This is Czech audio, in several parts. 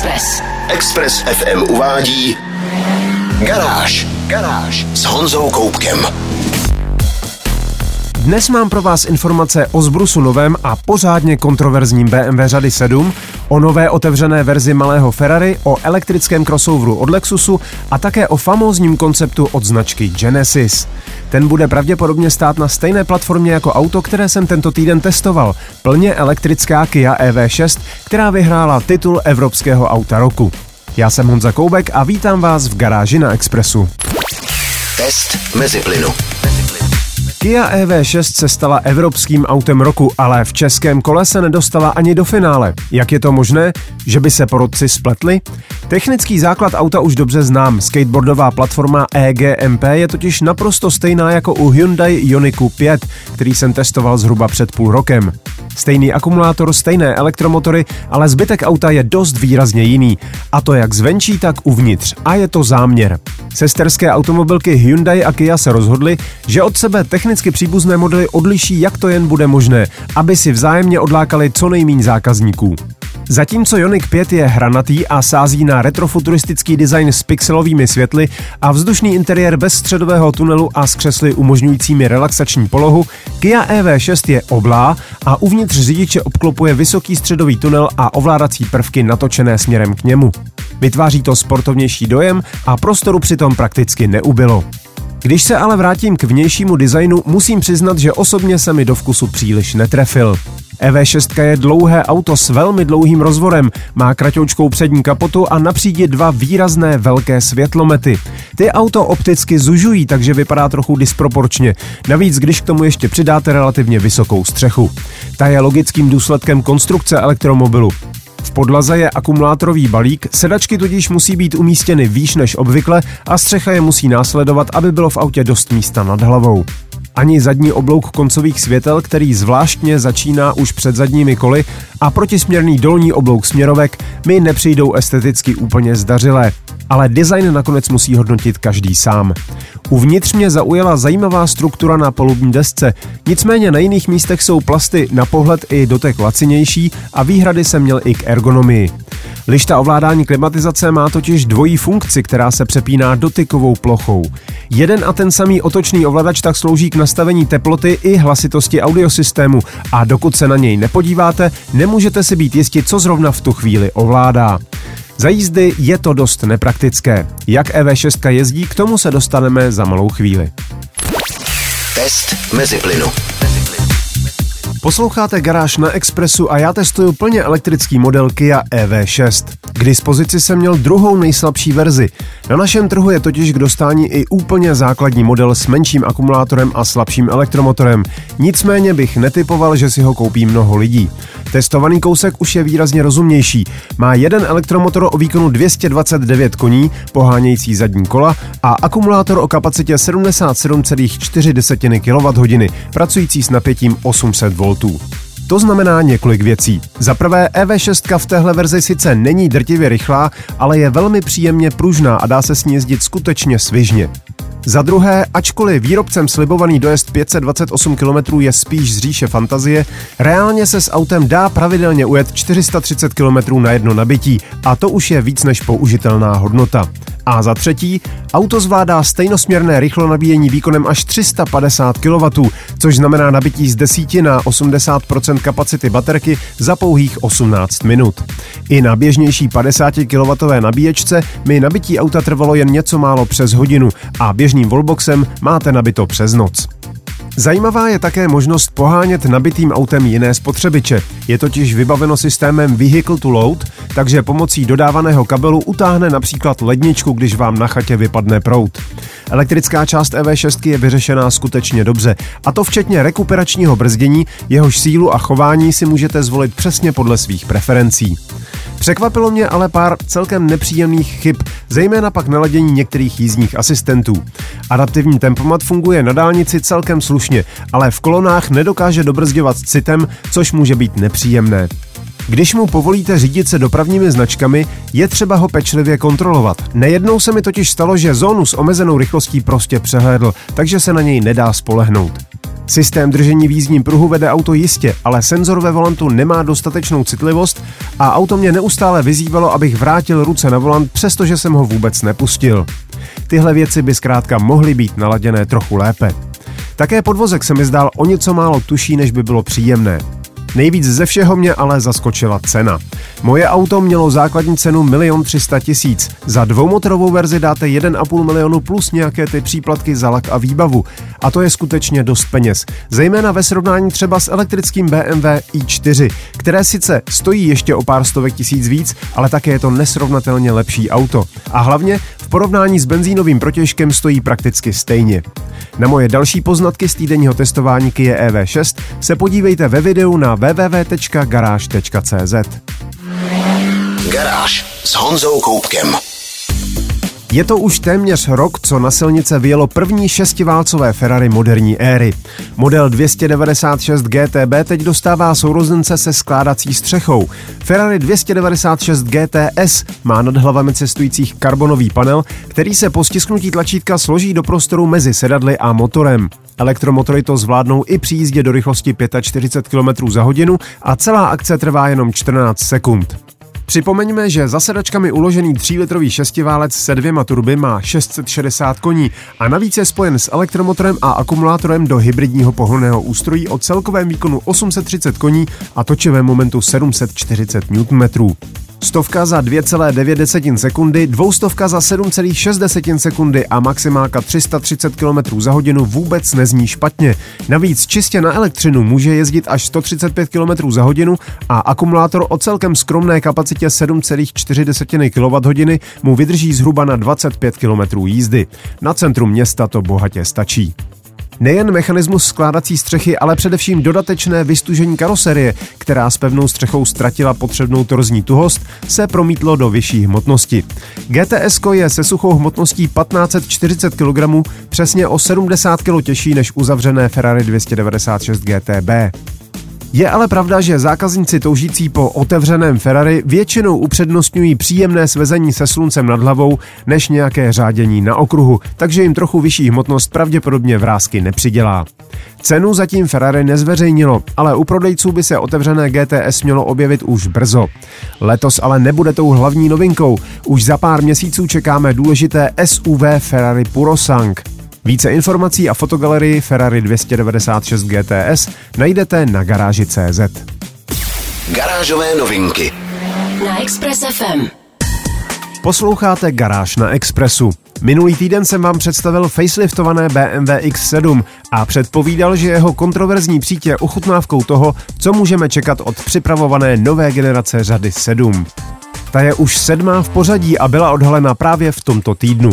Express. Express FM uvádí Garáž. Garáž s Honzou Koupkem. Dnes mám pro vás informace o zbrusu novém a pořádně kontroverzním BMW řady 7, o nové otevřené verzi malého Ferrari, o elektrickém crossoveru od Lexusu a také o famózním konceptu od značky Genesis. Ten bude pravděpodobně stát na stejné platformě jako auto, které jsem tento týden testoval, plně elektrická Kia EV6, která vyhrála titul Evropského auta roku. Já jsem Honza Koubek a vítám vás v garáži na Expressu. Test mezi plynu. Kia EV6 se stala evropským autem roku, ale v českém kole se nedostala ani do finále. Jak je to možné? Že by se porodci spletli? Technický základ auta už dobře znám. Skateboardová platforma EGMP je totiž naprosto stejná jako u Hyundai Ioniku 5, který jsem testoval zhruba před půl rokem. Stejný akumulátor, stejné elektromotory, ale zbytek auta je dost výrazně jiný. A to jak zvenčí, tak uvnitř. A je to záměr. Sesterské automobilky Hyundai a Kia se rozhodly, že od sebe technicky příbuzné modely odliší, jak to jen bude možné, aby si vzájemně odlákali co nejméně zákazníků. Zatímco Ioniq 5 je hranatý a sází na retrofuturistický design s pixelovými světly a vzdušný interiér bez středového tunelu a s křesly umožňujícími relaxační polohu, Kia EV6 je oblá a uvnitř řidiče obklopuje vysoký středový tunel a ovládací prvky natočené směrem k němu. Vytváří to sportovnější dojem a prostoru přitom prakticky neubylo. Když se ale vrátím k vnějšímu designu, musím přiznat, že osobně se mi do vkusu příliš netrefil. EV6 je dlouhé auto s velmi dlouhým rozvorem, má kratoučkou přední kapotu a na přídi dva výrazné velké světlomety. Ty auto opticky zužují, takže vypadá trochu disproporčně. Navíc, když k tomu ještě přidáte relativně vysokou střechu. Ta je logickým důsledkem konstrukce elektromobilu. V podlaze je akumulátorový balík, sedačky tudíž musí být umístěny výš než obvykle a střecha je musí následovat, aby bylo v autě dost místa nad hlavou. Ani zadní oblouk koncových světel, který zvláštně začíná už před zadními koly a protisměrný dolní oblouk směrovek mi nepřijdou esteticky úplně zdařilé. Ale design nakonec musí hodnotit každý sám. Uvnitř mě zaujala zajímavá struktura na polubní desce, nicméně na jiných místech jsou plasty na pohled i dotek lacinější a výhrady jsem měl i k ergonomii. Lišta ovládání klimatizace má totiž dvojí funkci, která se přepíná dotykovou plochou. Jeden a ten samý otočný ovladač tak slouží k nastavení teploty i hlasitosti audiosystému a dokud se na něj nepodíváte, nemůžete si být jistí, co zrovna v tu chvíli ovládá. Za jízdy je to dost nepraktické. Jak EV6 jezdí, k tomu se dostaneme za malou chvíli. Test mezi plynu. Posloucháte Garáž na Expressu a já testuju plně elektrický model Kia EV6. K dispozici jsem měl druhou nejslabší verzi. Na našem trhu je totiž k dostání i úplně základní model s menším akumulátorem a slabším elektromotorem. Nicméně bych netypoval, že si ho koupí mnoho lidí. Testovaný kousek už je výrazně rozumnější. Má jeden elektromotor o výkonu 229 koní, pohánějící zadní kola a akumulátor o kapacitě 77,4 kWh, pracující s napětím 800 V. To znamená několik věcí. Za prvé, EV6 v téhle verzi sice není drtivě rychlá, ale je velmi příjemně pružná a dá se s ní jezdit skutečně svižně. Za druhé, ačkoliv výrobcem slibovaný dojezd 528 km je spíš z říše fantazie, reálně se s autem dá pravidelně ujet 430 km na jedno nabití a to už je víc než použitelná hodnota. A za třetí, auto zvládá stejnosměrné rychlo nabíjení výkonem až 350 kW, což znamená nabití z 10 na 80% kapacity baterky za pouhých 18 minut. I na běžnější 50 kW nabíječce mi nabití auta trvalo jen něco málo přes hodinu a běžným wallboxem máte nabito přes noc. Zajímavá je také možnost pohánět nabitým autem jiné spotřebiče. Je totiž vybaveno systémem Vehicle to Load, takže pomocí dodávaného kabelu utáhne například ledničku, když vám na chatě vypadne prout. Elektrická část EV6 je vyřešená skutečně dobře, a to včetně rekuperačního brzdění, jehož sílu a chování si můžete zvolit přesně podle svých preferencí. Překvapilo mě ale pár celkem nepříjemných chyb, zejména pak naladění některých jízdních asistentů. Adaptivní tempomat funguje na dálnici celkem slušně, ale v kolonách nedokáže dobrzděvat s citem, což může být nepříjemné. Když mu povolíte řídit se dopravními značkami, je třeba ho pečlivě kontrolovat. Nejednou se mi totiž stalo, že zónu s omezenou rychlostí prostě přehlédl, takže se na něj nedá spolehnout. Systém držení v jízdním pruhu vede auto jistě, ale senzor ve volantu nemá dostatečnou citlivost a auto mě neustále vyzývalo, abych vrátil ruce na volant, přestože jsem ho vůbec nepustil. Tyhle věci by zkrátka mohly být naladěné trochu lépe. Také podvozek se mi zdál o něco málo tuší, než by bylo příjemné. Nejvíc ze všeho mě ale zaskočila cena. Moje auto mělo základní cenu 1 300 tisíc. Za dvoumotorovou verzi dáte 1,5 milionu plus nějaké ty příplatky za lak a výbavu. A to je skutečně dost peněz. Zejména ve srovnání třeba s elektrickým BMW i4, které sice stojí ještě o pár stovek tisíc víc, ale také je to nesrovnatelně lepší auto. A hlavně v porovnání s benzínovým protěžkem stojí prakticky stejně. Na moje další poznatky z týdenního testování Kia EV6 se podívejte ve videu na www.garage.cz. Garáž s Honzou Koupkem. Je to už téměř rok, co na silnice vyjelo první šestiválcové Ferrari moderní éry. Model 296 GTB teď dostává sourozence se skládací střechou. Ferrari 296 GTS má nad hlavami cestujících karbonový panel, který se po stisknutí tlačítka složí do prostoru mezi sedadly a motorem. Elektromotory to zvládnou i při jízdě do rychlosti 45 km za hodinu a celá akce trvá jenom 14 sekund. Připomeňme, že za sedačkami uložený 3-litrový šestiválec se dvěma turby má 660 koní a navíc je spojen s elektromotorem a akumulátorem do hybridního pohonného ústrojí o celkovém výkonu 830 koní a točivém momentu 740 Nm. Stovka za 2,9 sekundy, dvoustovka za 7,6 sekundy a maximálka 330 km za hodinu vůbec nezní špatně. Navíc čistě na elektřinu může jezdit až 135 km za hodinu a akumulátor o celkem skromné kapacitě 7,4 kWh mu vydrží zhruba na 25 km jízdy. Na centrum města to bohatě stačí. Nejen mechanismus skládací střechy, ale především dodatečné vystužení karoserie, která s pevnou střechou ztratila potřebnou torzní tuhost, se promítlo do vyšší hmotnosti. GTS je se suchou hmotností 1540 kg přesně o 70 kg těžší než uzavřené Ferrari 296 GTB. Je ale pravda, že zákazníci toužící po otevřeném Ferrari většinou upřednostňují příjemné svezení se sluncem nad hlavou než nějaké řádění na okruhu, takže jim trochu vyšší hmotnost pravděpodobně vrázky nepřidělá. Cenu zatím Ferrari nezveřejnilo, ale u prodejců by se otevřené GTS mělo objevit už brzo. Letos ale nebude tou hlavní novinkou. Už za pár měsíců čekáme důležité SUV Ferrari Purosang. Více informací a fotogalerii Ferrari 296 GTS najdete na garáži.cz. Garážové novinky na Express FM. Posloucháte Garáž na Expressu. Minulý týden jsem vám představil faceliftované BMW X7 a předpovídal, že jeho kontroverzní přítě je ochutnávkou toho, co můžeme čekat od připravované nové generace řady 7. Ta je už sedmá v pořadí a byla odhalena právě v tomto týdnu.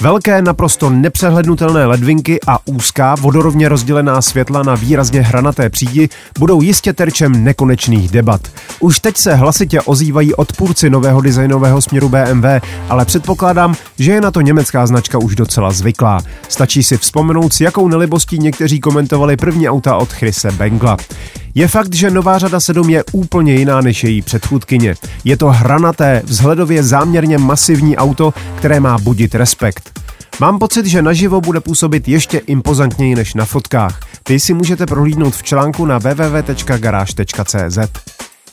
Velké, naprosto nepřehlednutelné ledvinky a úzká, vodorovně rozdělená světla na výrazně hranaté přídi budou jistě terčem nekonečných debat. Už teď se hlasitě ozývají odpůrci nového designového směru BMW, ale předpokládám, že je na to německá značka už docela zvyklá. Stačí si vzpomenout, s jakou nelibostí někteří komentovali první auta od Chrise Bengla. Je fakt, že nová řada 7 je úplně jiná než její předchůdkyně. Je to hranaté, vzhledově záměrně masivní auto, které má budit respekt. Mám pocit, že naživo bude působit ještě impozantněji než na fotkách. Ty si můžete prohlídnout v článku na www.garage.cz.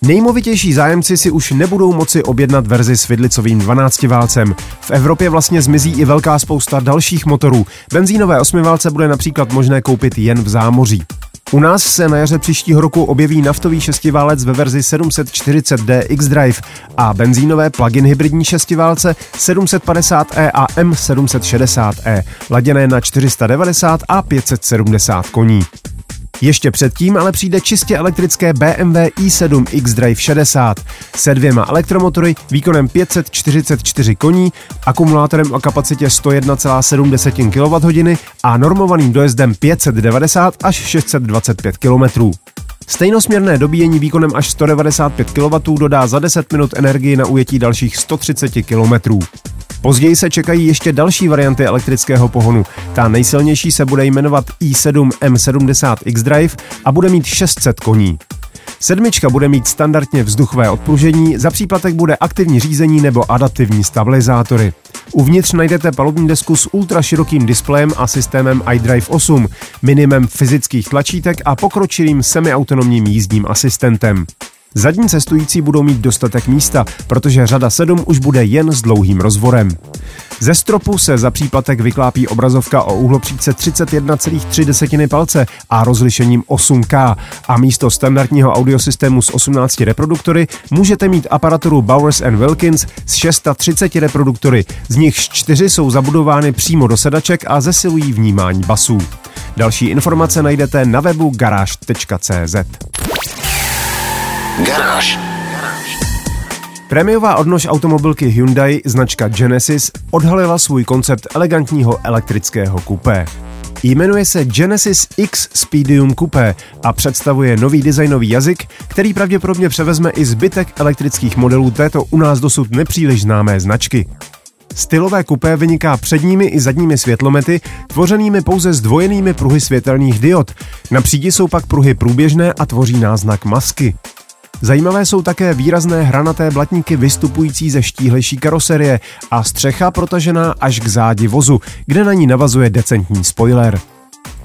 Nejmovitější zájemci si už nebudou moci objednat verzi s vidlicovým 12 válcem. V Evropě vlastně zmizí i velká spousta dalších motorů. Benzínové osmiválce bude například možné koupit jen v zámoří. U nás se na jaře příštího roku objeví naftový šestiválec ve verzi 740D X-Drive a benzínové plug-in hybridní šestiválce 750E a M760E, laděné na 490 a 570 koní. Ještě předtím ale přijde čistě elektrické BMW i7 X-Drive 60 se dvěma elektromotory, výkonem 544 koní, akumulátorem o kapacitě 101,7 kWh a normovaným dojezdem 590 až 625 km. Stejnosměrné dobíjení výkonem až 195 kW dodá za 10 minut energii na ujetí dalších 130 km. Později se čekají ještě další varianty elektrického pohonu. Ta nejsilnější se bude jmenovat i7 M70 X-Drive a bude mít 600 koní. Sedmička bude mít standardně vzduchové odpružení, za příplatek bude aktivní řízení nebo adaptivní stabilizátory. Uvnitř najdete palubní desku s ultraširokým displejem a systémem iDrive 8, minimem fyzických tlačítek a pokročilým semiautonomním jízdním asistentem. Zadní cestující budou mít dostatek místa, protože řada 7 už bude jen s dlouhým rozvorem. Ze stropu se za příplatek vyklápí obrazovka o úhlopříčce 31,3 palce a rozlišením 8K a místo standardního audiosystému s 18 reproduktory můžete mít aparaturu Bowers Wilkins s 630 reproduktory, z nichž 4 jsou zabudovány přímo do sedaček a zesilují vnímání basů. Další informace najdete na webu garáž.cz. Garáž. Prémiová odnož automobilky Hyundai značka Genesis odhalila svůj koncept elegantního elektrického kupé. Jmenuje se Genesis X Speedium Coupé a představuje nový designový jazyk, který pravděpodobně převezme i zbytek elektrických modelů této u nás dosud nepříliš známé značky. Stylové kupé vyniká předními i zadními světlomety, tvořenými pouze zdvojenými pruhy světelných diod. Na přídi jsou pak pruhy průběžné a tvoří náznak masky. Zajímavé jsou také výrazné hranaté blatníky vystupující ze štíhlejší karoserie a střecha protažená až k zádi vozu, kde na ní navazuje decentní spoiler.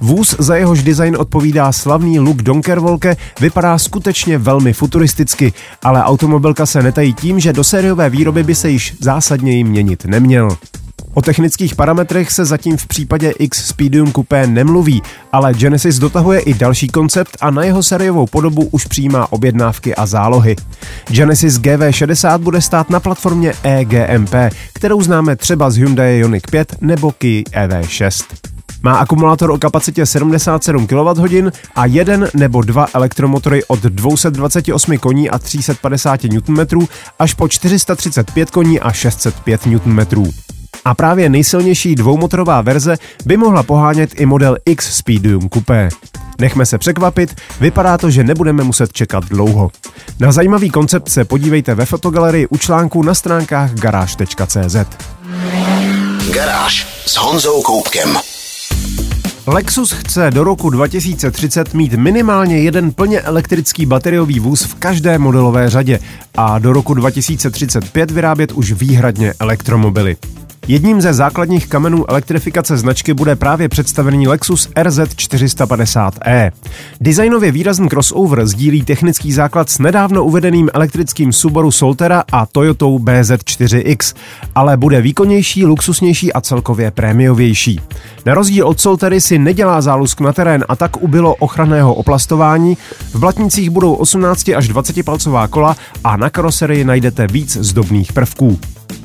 Vůz, za jehož design odpovídá slavný look Donkerwolke, vypadá skutečně velmi futuristicky, ale automobilka se netají tím, že do sériové výroby by se již zásadněji měnit neměl. O technických parametrech se zatím v případě X Speedium Coupé nemluví, ale Genesis dotahuje i další koncept a na jeho seriovou podobu už přijímá objednávky a zálohy. Genesis GV60 bude stát na platformě EGMP, kterou známe třeba z Hyundai Ioniq 5 nebo Kia EV6. Má akumulátor o kapacitě 77 kWh a jeden nebo dva elektromotory od 228 koní a 350 Nm až po 435 koní a 605 Nm. A právě nejsilnější dvoumotorová verze by mohla pohánět i model X Speedium Coupé. Nechme se překvapit, vypadá to, že nebudeme muset čekat dlouho. Na zajímavý koncept se podívejte ve fotogalerii u článku na stránkách garáž.cz. Garáž s Honzou Koupkem. Lexus chce do roku 2030 mít minimálně jeden plně elektrický bateriový vůz v každé modelové řadě a do roku 2035 vyrábět už výhradně elektromobily. Jedním ze základních kamenů elektrifikace značky bude právě představený Lexus RZ450e. Designově výrazný crossover sdílí technický základ s nedávno uvedeným elektrickým Subaru Solterra a Toyotou BZ4X, ale bude výkonnější, luxusnější a celkově prémiovější. Na rozdíl od Soltery si nedělá zálusk na terén a tak ubylo ochranného oplastování. V blatnicích budou 18 až 20 palcová kola a na karoserii najdete víc zdobných prvků.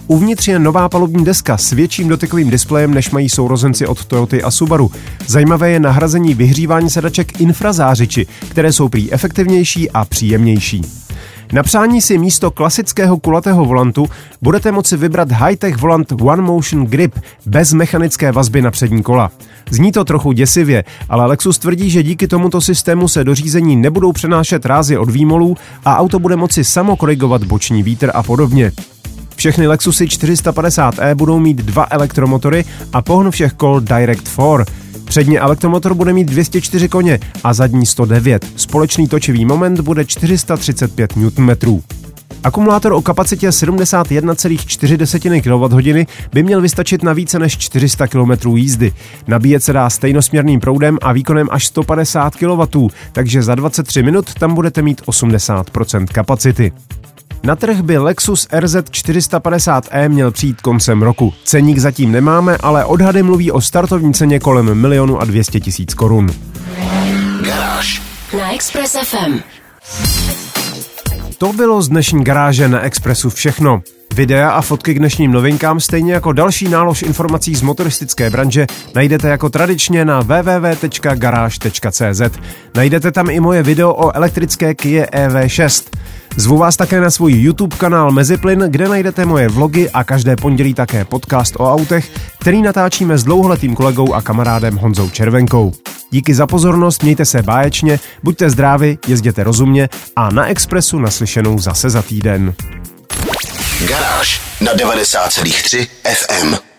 Uvnitř je nová palubní deska s větším dotykovým displejem, než mají sourozenci od Toyoty a Subaru. Zajímavé je nahrazení vyhřívání sedaček infrazářiči, které jsou prý efektivnější a příjemnější. Na přání si místo klasického kulatého volantu budete moci vybrat high-tech volant One Motion Grip bez mechanické vazby na přední kola. Zní to trochu děsivě, ale Lexus tvrdí, že díky tomuto systému se do řízení nebudou přenášet rázy od výmolů a auto bude moci samo korigovat boční vítr a podobně. Všechny Lexusy 450e budou mít dva elektromotory a pohon všech kol Direct 4. Přední elektromotor bude mít 204 koně a zadní 109. Společný točivý moment bude 435 Nm. Akumulátor o kapacitě 71,4 kWh by měl vystačit na více než 400 km jízdy. Nabíjet se dá stejnosměrným proudem a výkonem až 150 kW, takže za 23 minut tam budete mít 80% kapacity. Na trh by Lexus RZ 450e měl přijít koncem roku. Ceník zatím nemáme, ale odhady mluví o startovní ceně kolem milionu a 200 tisíc korun. Garáž. Na Express FM. To bylo z dnešní garáže na Expressu všechno. Videa a fotky k dnešním novinkám, stejně jako další nálož informací z motoristické branže, najdete jako tradičně na www.garage.cz. Najdete tam i moje video o elektrické Kia EV6. Zvu vás také na svůj YouTube kanál Meziplyn, kde najdete moje vlogy a každé pondělí také podcast o autech, který natáčíme s dlouholetým kolegou a kamarádem Honzou Červenkou. Díky za pozornost, mějte se báječně, buďte zdraví, jezděte rozumně a na Expressu naslyšenou zase za týden. Garáž na 90,3 FM.